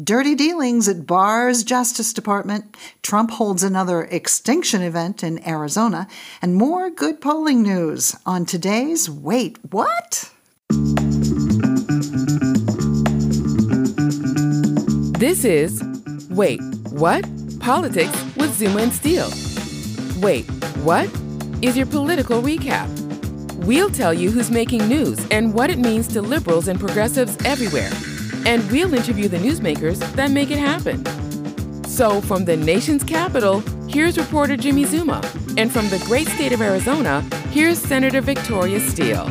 Dirty dealings at Barr's Justice Department. Trump holds another extinction event in Arizona. And more good polling news on today's Wait, What? This is Wait, What? Politics with Zuma and Steele. Wait, what? Is your political recap. We'll tell you who's making news and what it means to liberals and progressives everywhere. And we'll interview the newsmakers that make it happen. So, from the nation's capital, here's reporter Jimmy Zuma. And from the great state of Arizona, here's Senator Victoria Steele.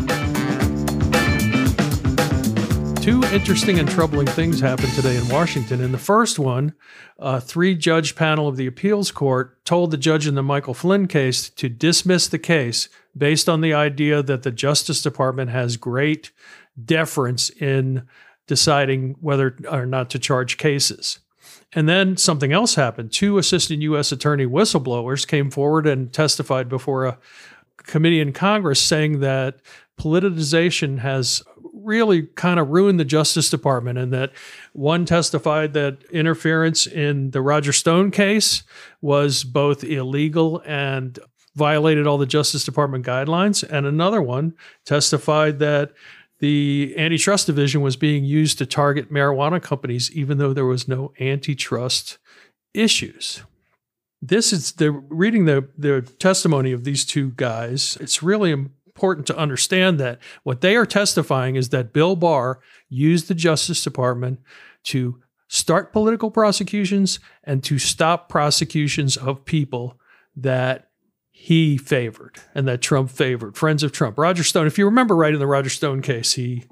Two interesting and troubling things happened today in Washington. In the first one, a three judge panel of the appeals court told the judge in the Michael Flynn case to dismiss the case based on the idea that the Justice Department has great deference in deciding whether or not to charge cases. And then something else happened. Two assistant U.S. attorney whistleblowers came forward and testified before a committee in Congress saying that politicization has really kind of ruined the Justice Department, and that one testified that interference in the Roger Stone case was both illegal and violated all the Justice Department guidelines, and another one testified that the antitrust division was being used to target marijuana companies, even though there was no antitrust issues. This is the reading the the testimony of these two guys. It's really important to understand that what they are testifying is that Bill Barr used the Justice Department to start political prosecutions and to stop prosecutions of people that he favored and that Trump favored, friends of Trump. Roger Stone, if you remember right in the Roger Stone case, he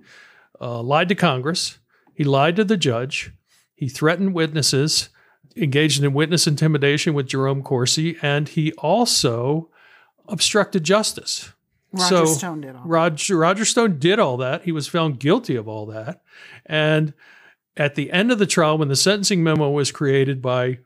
uh, lied to Congress, he lied to the judge, he threatened witnesses, engaged in witness intimidation with Jerome Corsi, and he also obstructed justice. Roger so Stone did all Roger, Roger Stone did all that. He was found guilty of all that. And at the end of the trial, when the sentencing memo was created by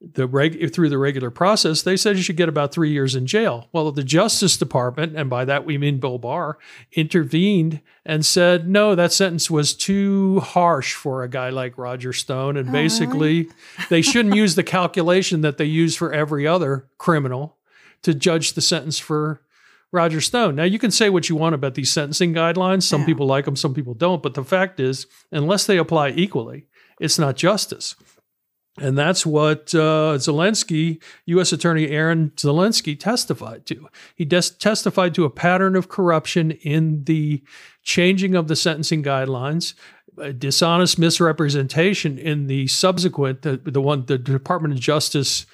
the reg- through the regular process, they said you should get about three years in jail. Well, the Justice Department, and by that we mean Bill Barr, intervened and said no, that sentence was too harsh for a guy like Roger Stone, and basically they shouldn't use the calculation that they use for every other criminal to judge the sentence for Roger Stone. Now, you can say what you want about these sentencing guidelines. Some yeah. people like them, some people don't. But the fact is, unless they apply equally, it's not justice. And that's what uh, Zelinsky, U.S. Attorney Aaron Zelinsky, testified to. He des- testified to a pattern of corruption in the changing of the sentencing guidelines, dishonest misrepresentation in the subsequent, the, the one the Department of Justice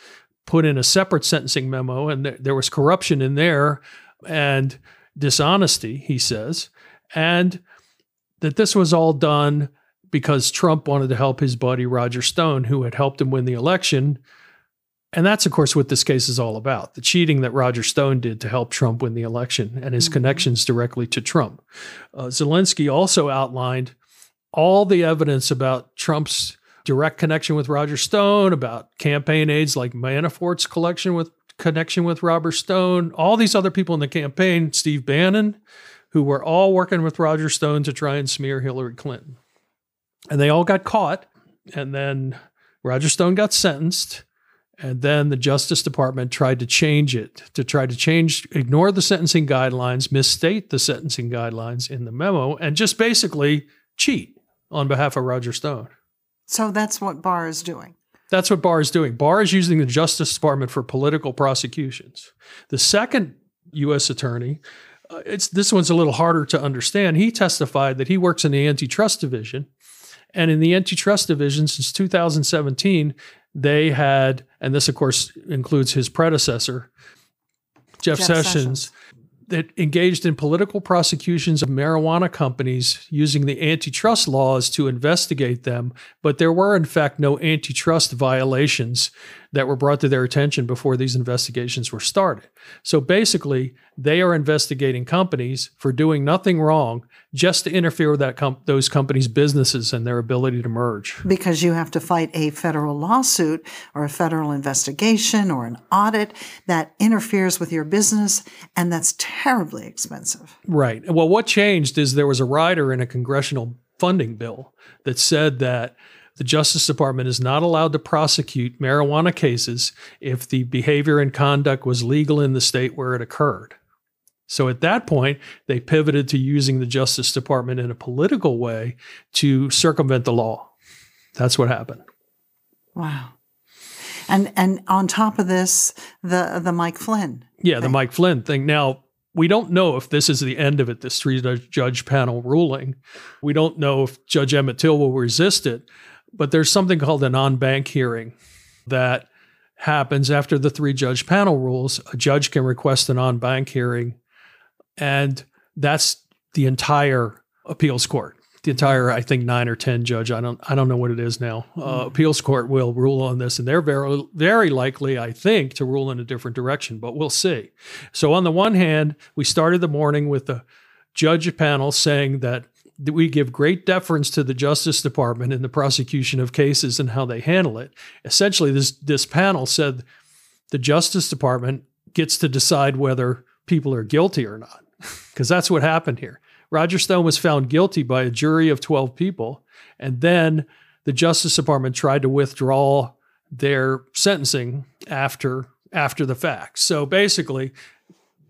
put in a separate sentencing memo, and th- there was corruption in there and dishonesty, he says, and that this was all done because Trump wanted to help his buddy Roger Stone, who had helped him win the election. And that's, of course, what this case is all about the cheating that Roger Stone did to help Trump win the election and his mm-hmm. connections directly to Trump. Uh, Zelinsky also outlined all the evidence about Trump's direct connection with Roger Stone, about campaign aides like Manafort's collection with connection with Robert Stone, all these other people in the campaign, Steve Bannon, who were all working with Roger Stone to try and smear Hillary Clinton. And they all got caught. And then Roger Stone got sentenced. And then the Justice Department tried to change it, to try to change, ignore the sentencing guidelines, misstate the sentencing guidelines in the memo, and just basically cheat on behalf of Roger Stone. So that's what Barr is doing. That's what Barr is doing. Barr is using the Justice Department for political prosecutions. The second U.S. attorney, uh, it's this one's a little harder to understand. He testified that he works in the antitrust division, and in the antitrust division since 2017, they had, and this of course includes his predecessor, Jeff, Jeff Sessions, Sessions. that engaged in political prosecutions of marijuana companies using the antitrust laws to investigate them, but there were, in fact, no antitrust violations that were brought to their attention before these investigations were started. So basically, they are investigating companies for doing nothing wrong just to interfere with that com- those companies' businesses and their ability to merge. Because you have to fight a federal lawsuit or a federal investigation or an audit that interferes with your business, and that's terribly expensive. Right. Well, what changed is there was a rider in a congressional funding bill that said that the Justice Department is not allowed to prosecute marijuana cases if the behavior and conduct was legal in the state where it occurred. So at that point, they pivoted to using the Justice Department in a political way to circumvent the law. That's what happened. Wow. And and on top of this, the the Mike Flynn. Yeah, the Mike Flynn thing. Now, we don't know if this is the end of it, this three judge panel ruling. We don't know if Judge Emmett Till will resist it, but there's something called an en banc hearing that happens after the three judge panel rules. A judge can request an en banc hearing, and that's the entire appeals court the entire I think nine or ten judge I don't I don't know what it is now uh, hmm. appeals court will rule on this and they're very very likely I think to rule in a different direction but we'll see. So on the one hand we started the morning with the judge panel saying that we give great deference to the Justice Department in the prosecution of cases and how they handle it. Essentially this this panel said the Justice Department gets to decide whether people are guilty or not because that's what happened here. Roger Stone was found guilty by a jury of 12 people. And then the Justice Department tried to withdraw their sentencing after after the fact. So basically,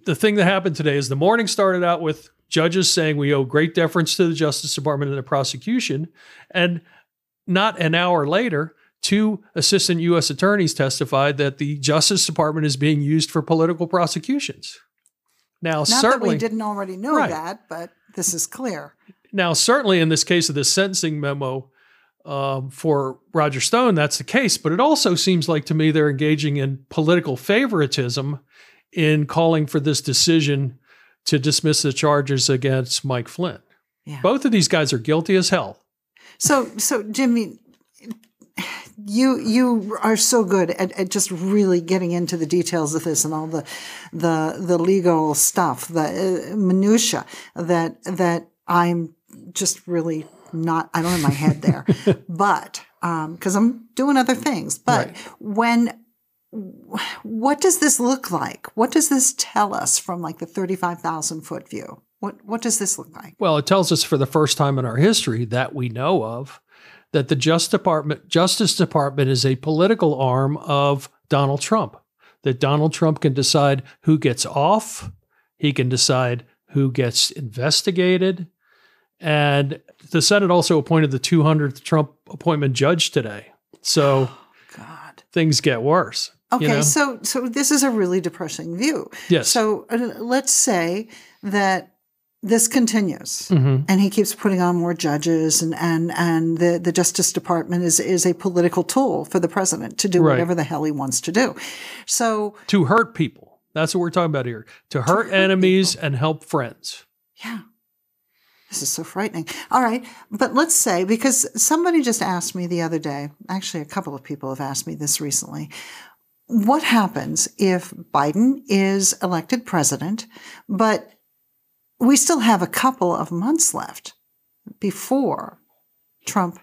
the thing that happened today is the morning started out with judges saying we owe great deference to the Justice Department and the prosecution. And not an hour later, two assistant U.S. attorneys testified that the Justice Department is being used for political prosecutions. Now, Not certainly, that we didn't already know right. that, but this is clear. Now, certainly in this case of the sentencing memo um, for Roger Stone, that's the case. But it also seems like to me they're engaging in political favoritism in calling for this decision to dismiss the charges against Mike Flynn. Yeah. Both of these guys are guilty as hell. So, so Jimmy, you you are so good at, at just really getting into the details of this and all the the the legal stuff, the uh, minutia that that I'm just really not. I don't have my head there, but because um, I'm doing other things. But right. when what does this look like? What does this tell us from like the 35,000 foot view? What, what does this look like? Well, it tells us for the first time in our history that we know of that the Justice Department, Justice Department is a political arm of Donald Trump. That Donald Trump can decide who gets off, he can decide who gets investigated. And the Senate also appointed the 200th Trump appointment judge today. So oh, things get worse. Okay, you know? so so this is a really depressing view. Yes. So uh, let's say that this continues mm-hmm. and he keeps putting on more judges and, and, and the, the Justice Department is, is a political tool for the president to do right. whatever the hell he wants to do. So to hurt people. That's what we're talking about here. To hurt, to hurt enemies people. and help friends. Yeah. This is so frightening. All right. But let's say, because somebody just asked me the other day, actually, a couple of people have asked me this recently. What happens if Biden is elected president, but we still have a couple of months left before Trump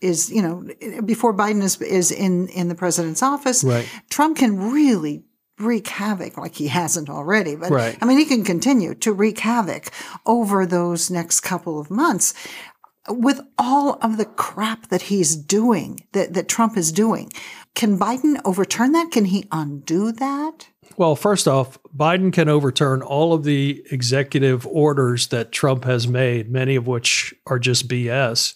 is, you know, before Biden is, is in, in the president's office. Right. Trump can really wreak havoc like he hasn't already. But right. I mean, he can continue to wreak havoc over those next couple of months with all of the crap that he's doing, that, that Trump is doing. Can Biden overturn that? Can he undo that? Well, first off, Biden can overturn all of the executive orders that Trump has made, many of which are just BS.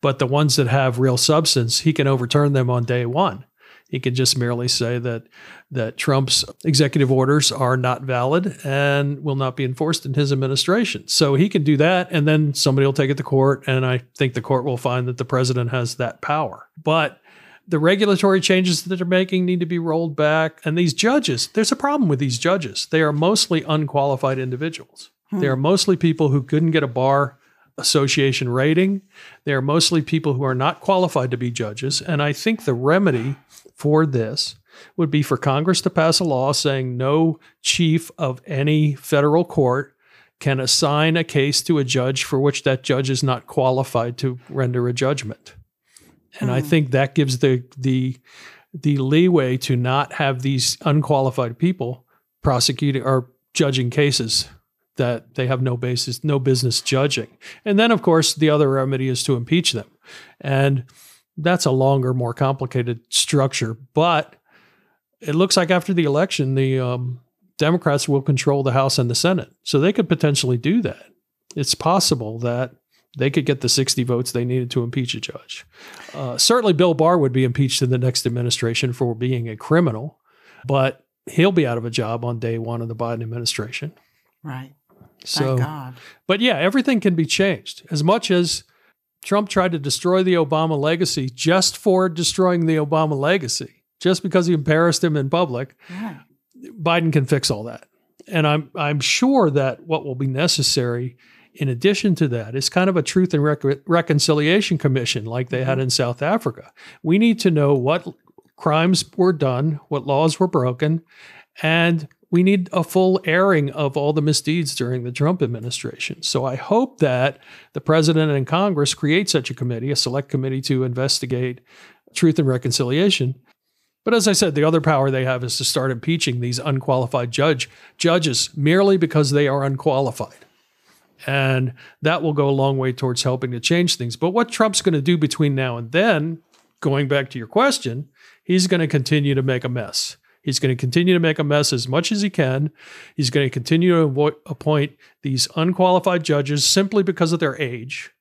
But the ones that have real substance, he can overturn them on day one. He can just merely say that that Trump's executive orders are not valid and will not be enforced in his administration. So he can do that, and then somebody will take it to court, and I think the court will find that the president has that power. But the regulatory changes that they're making need to be rolled back. And these judges, there's a problem with these judges. They are mostly unqualified individuals. Hmm. They are mostly people who couldn't get a bar association rating. They are mostly people who are not qualified to be judges. And I think the remedy for this would be for Congress to pass a law saying no chief of any federal court can assign a case to a judge for which that judge is not qualified to render a judgment. And mm. I hmm. think that gives the the the leeway to not have these unqualified people prosecuting or judging cases that they have no basis, no business judging. And then, of course, the other remedy is to impeach them. And That's a longer, more complicated structure. But it looks like after the election, the um, Democrats will control the House and the Senate. So they could potentially do that. It's possible that they could get the 60 votes they needed to impeach a judge. Uh, certainly, Bill Barr would be impeached in the next administration for being a criminal, but he'll be out of a job on day one of the Biden administration. Right. So, Thank God. but yeah, everything can be changed. As much as Trump tried to destroy the Obama legacy just for destroying the Obama legacy, just because he embarrassed him in public, Right. Biden can fix all that. And I'm I'm sure that what will be necessary in addition to that is kind of a truth and Rec- reconciliation commission like they had mm-hmm. in South Africa. We need to know what crimes were done, what laws were broken, and we need a full airing of all the misdeeds during the Trump administration. So I hope that the president and Congress create such a committee, a select committee to investigate truth and reconciliation. But as I said, the other power they have is to start impeaching these unqualified judge judges merely because they are unqualified. And that will go a long way towards helping to change things. But what Trump's going to do between now and then, going back to your question, he's going to continue to make a mess. He's going to continue to make a mess as much as he can. He's going to continue to avo- appoint these unqualified judges simply because of their age.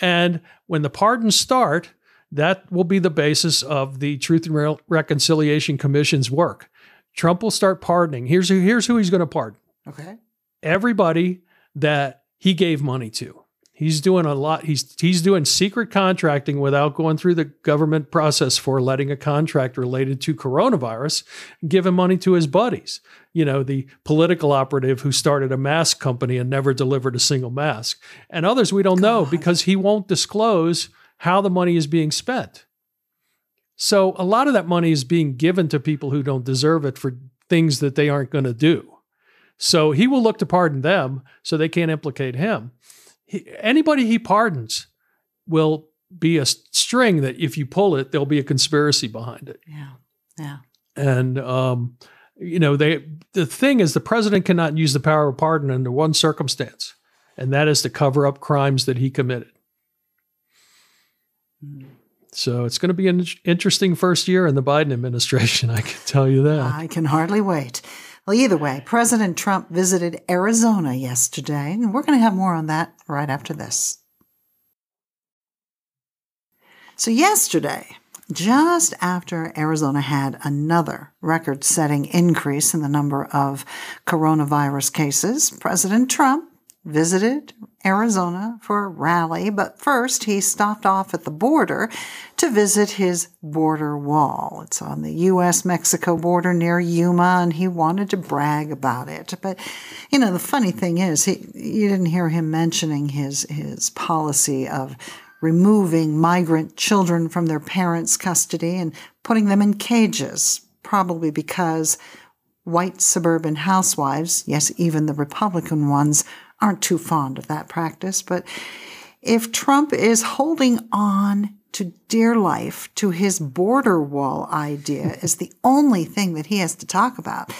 And when the pardons start, that will be the basis of the Truth and Re- Reconciliation Commission's work. Trump will start pardoning. Here's who, here's who he's going to pardon Okay. everybody that he gave money to. He's doing a lot. He's he's doing secret contracting without going through the government process for letting a contract related to coronavirus give him money to his buddies. You know, the political operative who started a mask company and never delivered a single mask, and others we don't know because he won't disclose how the money is being spent. So a lot of that money is being given to people who don't deserve it for things that they aren't going to do. So he will look to pardon them so they can't implicate him. He, anybody he pardons will be a string that if you pull it, there'll be a conspiracy behind it. Yeah. Yeah. And um, you know, they the thing is the president cannot use the power of pardon under one circumstance, and that is to cover up crimes that he committed. So it's going to be an interesting first year in the Biden administration. I can tell you that. I can hardly wait. Well, either way, President Trump visited Arizona yesterday, and we're going to have more on that right after this. So, yesterday, just after Arizona had another record setting increase in the number of coronavirus cases, President Trump visited Arizona for a rally, but first he stopped off at the border to visit his border wall. It's on the US Mexico border near Yuma, and he wanted to brag about it. But, you know, the funny thing is, he, you didn't hear him mentioning his, his policy of removing migrant children from their parents' custody and putting them in cages, probably because white suburban housewives, yes, even the Republican ones, aren't too fond of that practice. But if Trump is holding on to dear life to his border wall idea as the only thing that he has to talk about,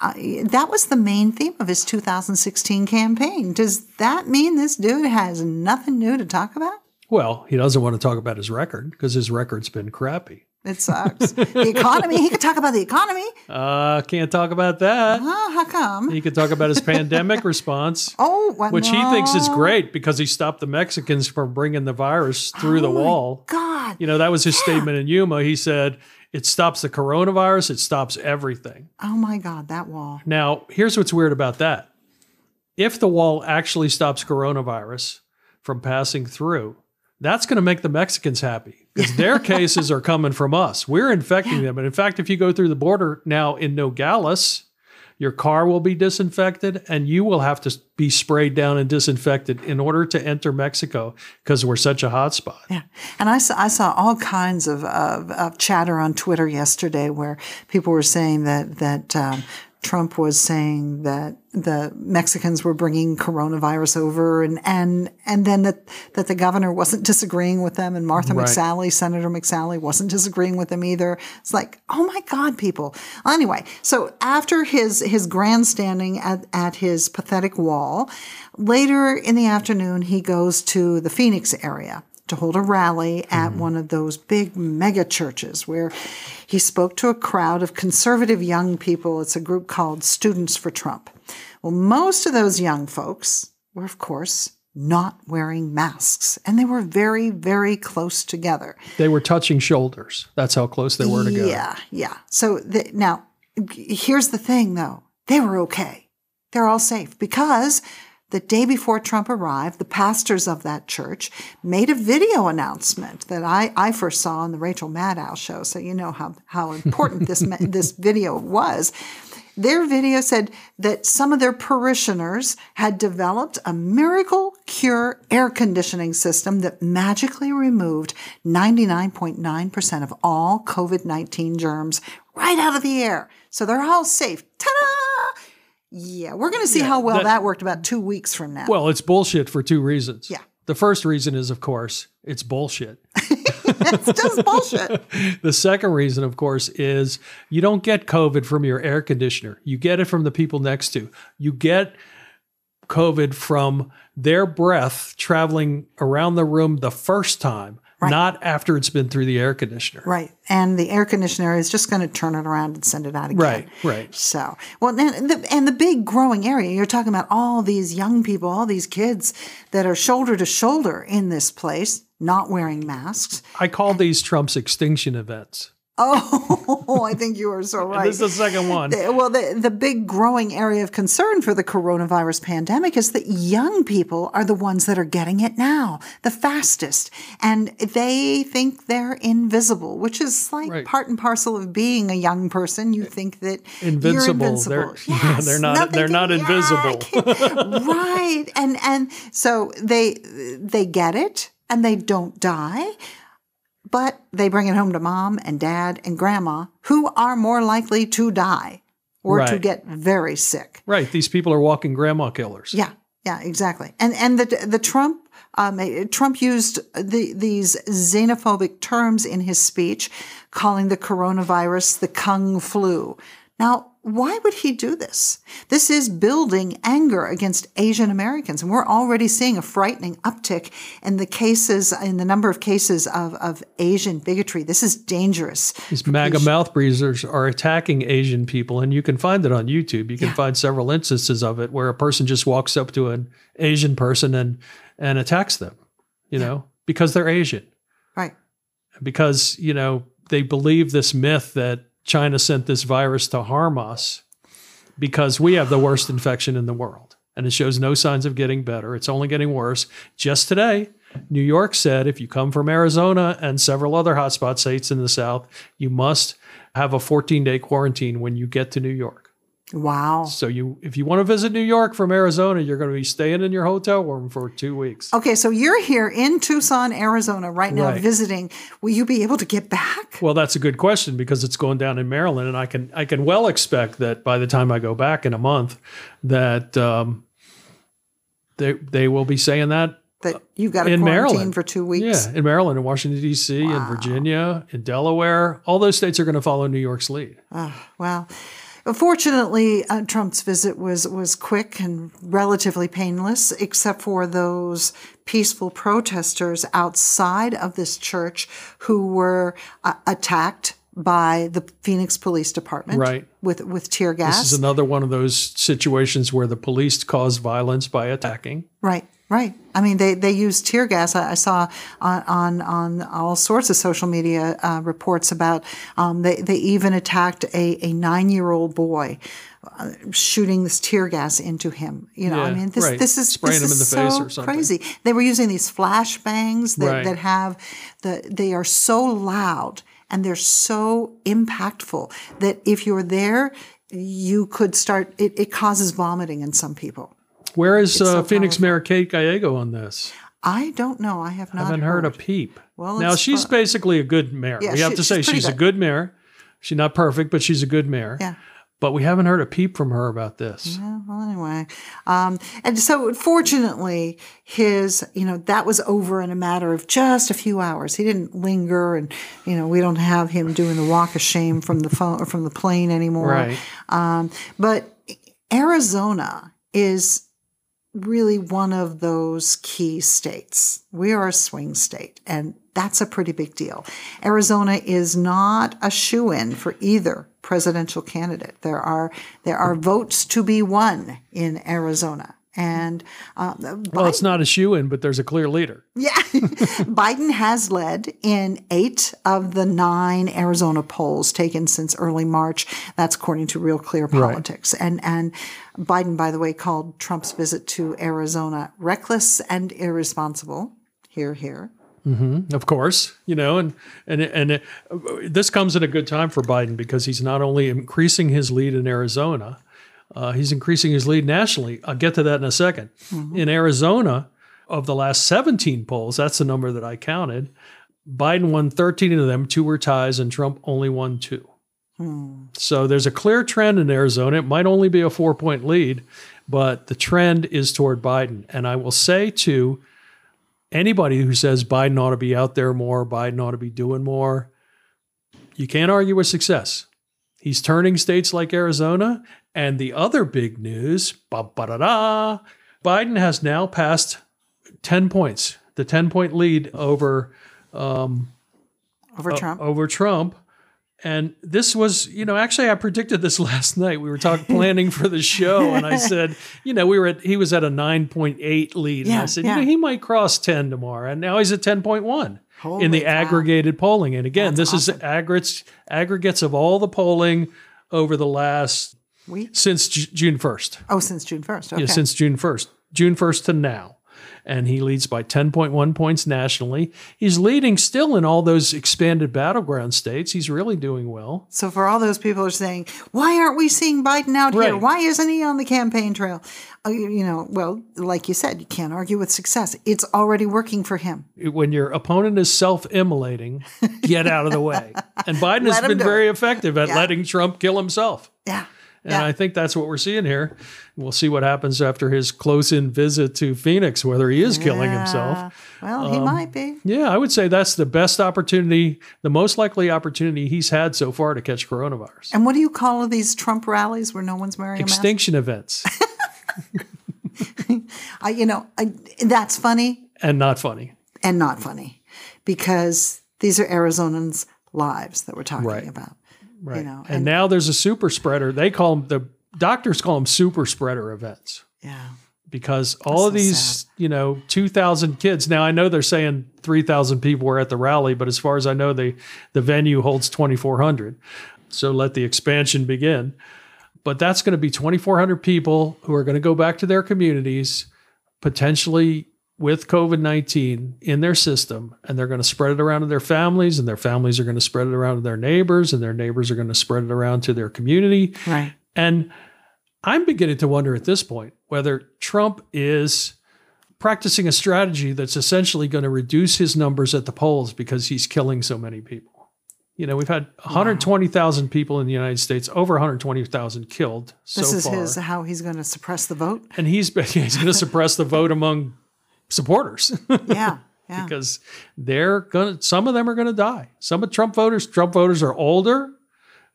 uh, that was the main theme of his 2016 campaign. Does that mean this dude has nothing new to talk about? Well, he doesn't want to talk about his record because his record's been crappy. It sucks. the economy, he could talk about the economy. Uh, can't talk about that. Oh, how come? He could talk about his pandemic response, Oh, what? which he thinks is great because he stopped the Mexicans from bringing the virus through the Oh my wall. God. You know, that was his statement in Yuma. He said, it stops the coronavirus, it stops everything. Oh my God, that wall. Now, here's what's weird about that. If the wall actually stops coronavirus from passing through, that's going to make the Mexicans happy because their cases are coming from us. We're infecting them. And in fact, if you go through the border now in Nogales, your car will be disinfected and you will have to be sprayed down and disinfected in order to enter Mexico because we're such a hot spot. Yeah, and I saw I saw all kinds of, of, of chatter on Twitter yesterday where people were saying that that um, Trump was saying that the Mexicans were bringing coronavirus over, and and and then that that the governor wasn't disagreeing with them, and Martha Right. McSally, Senator McSally, wasn't disagreeing with them either. It's like, oh my God, people. Anyway, so after his his grandstanding at at his pathetic wall, later in the afternoon he goes to the Phoenix area to hold a rally at mm-hmm. one of those big mega churches where he spoke to a crowd of conservative young people. It's a group called Students for Trump. Well, most of those young folks were, of course, not wearing masks, and they were very, very close together. They were touching shoulders. That's how close they were together. Yeah, yeah. So the, now, here's the thing though they were okay. They're all safe because the day before Trump arrived, the pastors of that church made a video announcement that I, I first saw on the Rachel Maddow show. So you know how, how important this, this video was. Their video said that some of their parishioners had developed a miracle cure air conditioning system that magically removed 99.9% of all COVID 19 germs right out of the air. So they're all safe. Ta da! Yeah, we're going to see Yeah, how well that- that, worked about two weeks from now. Well, it's bullshit for two reasons. Yeah. The first reason is, of course, it's bullshit. it's just bullshit. The second reason, of course, is you don't get COVID from your air conditioner. You get it from the people next to. You get COVID from their breath traveling around the room the first time, Right. not after it's been through the air conditioner. Right. And the air conditioner is just going to turn it around and send it out again. Right, right. So, well, and the, and the big growing area, you're talking about all these young people, all these kids that are shoulder to shoulder in this place, not wearing masks. I call these Trump's extinction events. Oh, I think you are so right. This is the second one. Well, the, the big growing area of concern for the coronavirus pandemic is that young people are the ones that are getting it now, the fastest. And they think they're invisible, which is like Right. part and parcel of being a young person. You think that Invincible. you're invincible. They're- yeah, they're not- nothing they're not can- yeah, I invisible. can't- right. And and so they they get it and they don't die but they bring it home to mom and dad and grandma, who are more likely to die or to get very sick. Right. These people are walking grandma killers. Yeah, yeah, exactly. And and the the Trump um, eh, Trump used the, these xenophobic terms in his speech, calling the coronavirus the kung flu. Now, why would he do this? This is building anger against Asian Americans, and we're already seeing a frightening uptick in the cases, in the number of cases of, of Asian bigotry. This is dangerous. These MAGA mouth breathers are attacking Asian people, and you can find it on YouTube. You can Yeah. find several instances of it where a person just walks up to an Asian person and and attacks them, you know, because they're Asian, Right. because you know they believe this myth that China sent this virus to harm us because we have the worst infection in the world, and it shows no signs of getting better. It's only getting worse. Just today, New York said if you come from Arizona and several other hotspot states in the South, you must have a 14 day quarantine when you get to New York. Wow. So you, if you want to visit New York from Arizona, you're going to be staying in your hotel room for two weeks. Okay, so you're here in Tucson, Arizona right now Right. visiting. Will you be able to get back? Well, that's a good question because it's going down in Maryland, and I can I can well expect that by the time I go back in a month, that um, they they will be saying that That you've got to in quarantine Maryland for two weeks? Yeah, in Maryland, in Washington D.C., in Virginia, in Delaware, all those states are going to follow New York's lead. Well, fortunately, uh, Trump's visit was was quick and relatively painless, except for those peaceful protesters outside of this church who were uh, attacked by the Phoenix Police Department, Right. With with tear gas. This is another one of those situations where the police cause violence by attacking. Right, right. I mean, they, they use tear gas. I, I saw on, on on all sorts of social media uh, reports about um, they they even attacked a, a nine year old boy. Uh, shooting this tear gas into him, you know. I mean, this right. this is Spraying this him in is the face so or something. crazy. They were using these flash bangs that, Right. that have the they are so loud and they're so impactful that if you're there, you could start. It, it causes vomiting in some people. Where is uh, so Phoenix powerful. Mayor Kate Gallego on this? I don't know. I have not I haven't heard a peep. Well, now she's fu- basically a good mayor. Yeah, we have she- to say she's she's a good. good mayor. She's not perfect, but she's a good mayor. Yeah. But we haven't heard a peep from her about this. Yeah, well, anyway, um, and so fortunately, his you know that was over in a matter of just a few hours. He didn't linger, and you know we don't have him doing the walk of shame from the phone or from the plane anymore. Right. Um, but Arizona is really one of those key states. We are a swing state, and that's a pretty big deal. Arizona is not a shoe in for either presidential candidate. There are there are votes to be won in Arizona. And uh, well, it's not a shoe in, but there's a clear leader. Yeah. Biden has led in eight of the nine Arizona polls taken since early March. That's according to Real Clear Politics. Right. And, and Biden, by the way, called Trump's visit to Arizona reckless and irresponsible. Here, here. Mm-hmm, of course, you know, and and and it, this comes at a good time for Biden because he's not only increasing his lead in Arizona, uh, he's increasing his lead nationally. I'll get to that in a 2nd mm-hmm. In Arizona, of the last 17 polls, that's the number that I counted, Biden won 13 of them, two were ties, and Trump only won two. Hmm. So there's a clear trend in Arizona. It might only be a four point lead, but the trend is toward Biden. And I will say to anybody who says Biden ought to be out there more, Biden ought to be doing more, you can't argue with success. He's turning states like Arizona. And the other big news, Biden has now passed 10 points, the 10 point lead over um, over Trump. Uh, over Trump. And this was, you know, actually I predicted this last night. We were talking planning for the show and I said, you know, we were at he was at a 9.8 lead yeah, and I said, yeah. you know, he might cross 10 tomorrow. And now he's at 10.1. Holy in the cow. aggregated polling. And again, That's this awesome. is aggregates aggregates of all the polling over the last week since J- June 1st. Oh, since June 1st. Okay. Yeah, since June 1st. June 1st to now. And he leads by 10.1 points nationally. He's leading still in all those expanded battleground states. He's really doing well. So, for all those people who are saying, why aren't we seeing Biden out right. here? Why isn't he on the campaign trail? Uh, you know, well, like you said, you can't argue with success. It's already working for him. When your opponent is self immolating, get out of the way. And Biden has been very it. effective at yeah. letting Trump kill himself. Yeah. And yeah. I think that's what we're seeing here. We'll see what happens after his close in visit to Phoenix, whether he is yeah. killing himself. Well, um, he might be. Yeah, I would say that's the best opportunity, the most likely opportunity he's had so far to catch coronavirus. And what do you call these Trump rallies where no one's wearing Extinction events. I, you know, I, that's funny. And not funny. And not funny because these are Arizonans' lives that we're talking right. about. Right. You know, and, and, now there's a super spreader. They call them the doctors call them super spreader events. Yeah. Because all That's of these, sad. you know, 2,000 kids. Now I know they're saying 3,000 people were at the rally, but as far as I know, the the venue holds 2,400. So let the expansion begin. But that's going to be 2,400 people who are going to go back to their communities, potentially with COVID 19 in their system, and they're going to spread it around to their families, and their families are going to spread it around to their neighbors, and their neighbors are going to spread it around to their community. Right. And I'm beginning to wonder at this point whether Trump is practicing a strategy that's essentially going to reduce his numbers at the polls because he's killing so many people. You know, we've had 120,000 wow. people in the United States, over 120,000 killed so This is far. his how he's going to suppress the vote. And he's he's going to suppress the vote among supporters. yeah. Yeah. because they're going to some of them are going to die. Some of Trump voters, Trump voters are older,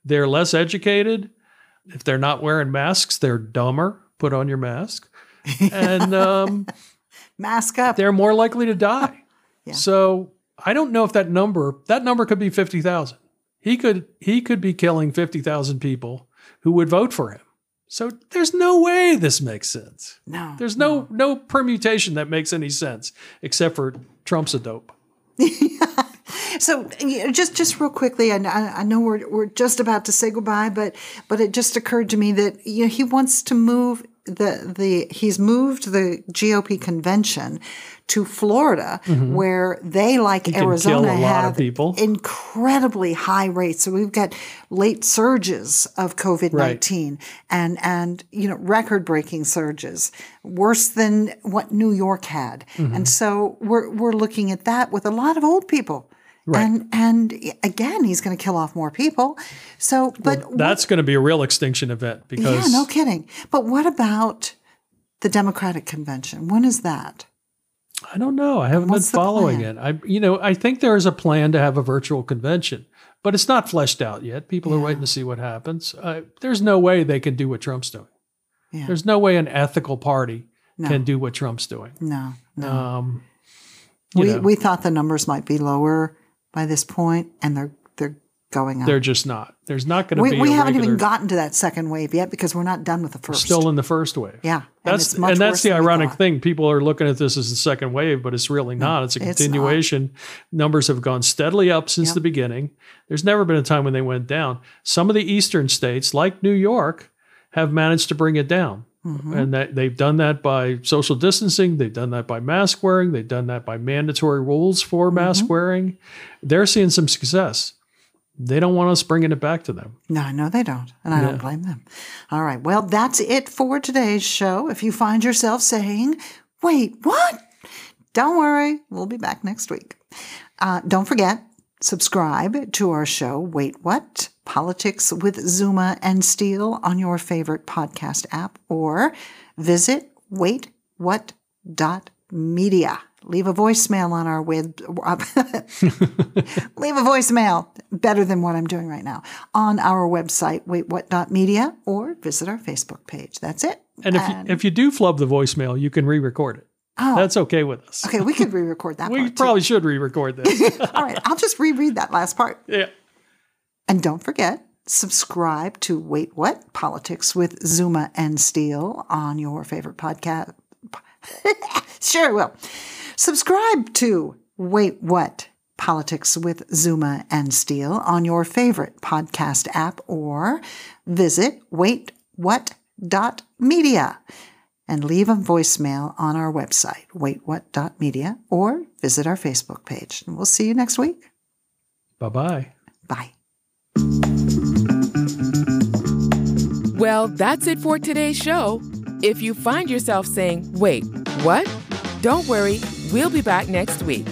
they're less educated. If they're not wearing masks, they're dumber. Put on your mask. And um, mask up. They're more likely to die. yeah. So I don't know if that number that number could be 50,000. He could he could be killing 50,000 people who would vote for him. So there's no way this makes sense. No. There's no no, no permutation that makes any sense except for Trump's a dope. so just just real quickly, I, I know we're we're just about to say goodbye, but but it just occurred to me that you know he wants to move the the he's moved the GOP convention to Florida, mm-hmm. where they, like Arizona, have incredibly high rates. So we've got late surges of COVID nineteen right. and and you know record breaking surges, worse than what New York had. Mm-hmm. And so we're we're looking at that with a lot of old people. Right. And and again, he's going to kill off more people. So, but well, that's going to be a real extinction event because yeah, no kidding. But what about the Democratic convention? When is that? I don't know. I haven't been following it. I, you know, I think there is a plan to have a virtual convention, but it's not fleshed out yet. People yeah. are waiting to see what happens. Uh, there's no way they can do what Trump's doing. Yeah. There's no way an ethical party No. can do what Trump's doing. No, no. Um, we know, we thought the numbers might be lower by this point, and they're they're going up. they're just not. There's not going to be. we haven't regular, even gotten to that second wave yet because we're not done with the first. still in the first wave. yeah, and That's it's and, that's the ironic thing. People are looking at this as the second wave, but it's really mm, not. It's a it's continuation. Numbers have gone steadily up since Yep. the beginning. There's never been a time when they went down. Some of the eastern states, like New York, have managed to bring it down. Mm-hmm. And that they've done that by social distancing. They've done that by mask wearing. They've done that by mandatory rules for mask Mm-hmm. wearing. They're seeing some success. They don't want us bringing it back to them. No, no, they don't. And I Yeah. don't blame them. All right. Well, that's it for today's show. If you find yourself saying, wait, what? Don't worry. We'll be back next week. Uh, don't forget, subscribe to our show, Wait What? Politics with Zuma and Steele on your favorite podcast app or visit waitwhat.media. Leave a voicemail on our web. leave a voicemail better than what I'm doing right now on our website, waitwhat.media, or visit our Facebook page. That's it. And if you, if you do flub the voicemail, you can re-record it. Oh. That's okay with us. okay, we could re-record that We part. too. probably should re-record this. All right, I'll just reread that last part. yeah. And don't forget, subscribe to Wait What? Politics with Zuma and Steele on your favorite podcast. sure, will. Subscribe to Wait What? Politics with Zuma and Steele on your favorite podcast app or visit waitwhat.media and leave a voicemail on our website, waitwhat.media, or visit our Facebook page. And we'll see you next week. Bye-bye. Bye. Well, that's it for today's show. If you find yourself saying, wait, what? Don't worry, we'll be back next week.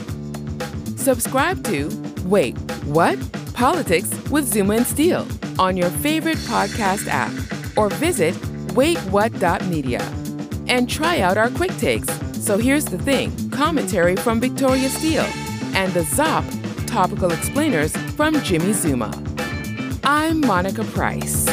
Subscribe to Wait, What? Politics with Zuma and Steele on your favorite podcast app or visit waitwhat.media and try out our quick takes. So here's the thing commentary from Victoria Steele and the ZOP topical explainers from Jimmy Zuma. I'm Monica Price.